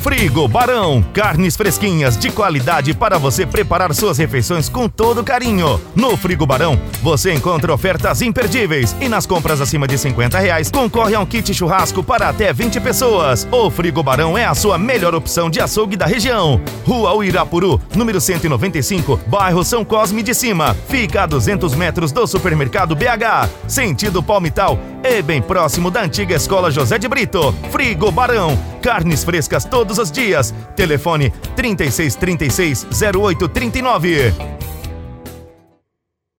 Frigo Barão, carnes fresquinhas de qualidade para você preparar suas refeições com todo carinho. No Frigo Barão, você encontra ofertas imperdíveis e nas compras acima de 50 reais concorre a um kit churrasco para até 20 pessoas. O Frigo Barão é a sua melhor opção de açougue da região. Rua Uirapuru, número 195, bairro São Cosme de Cima. Fica a 200 metros do supermercado BH, sentido Palmital e bem próximo da antiga escola José de Brito. Frigo Barão, carnes frescas todos os dias. Telefone 3636 0839.